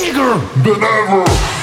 Bigger than ever.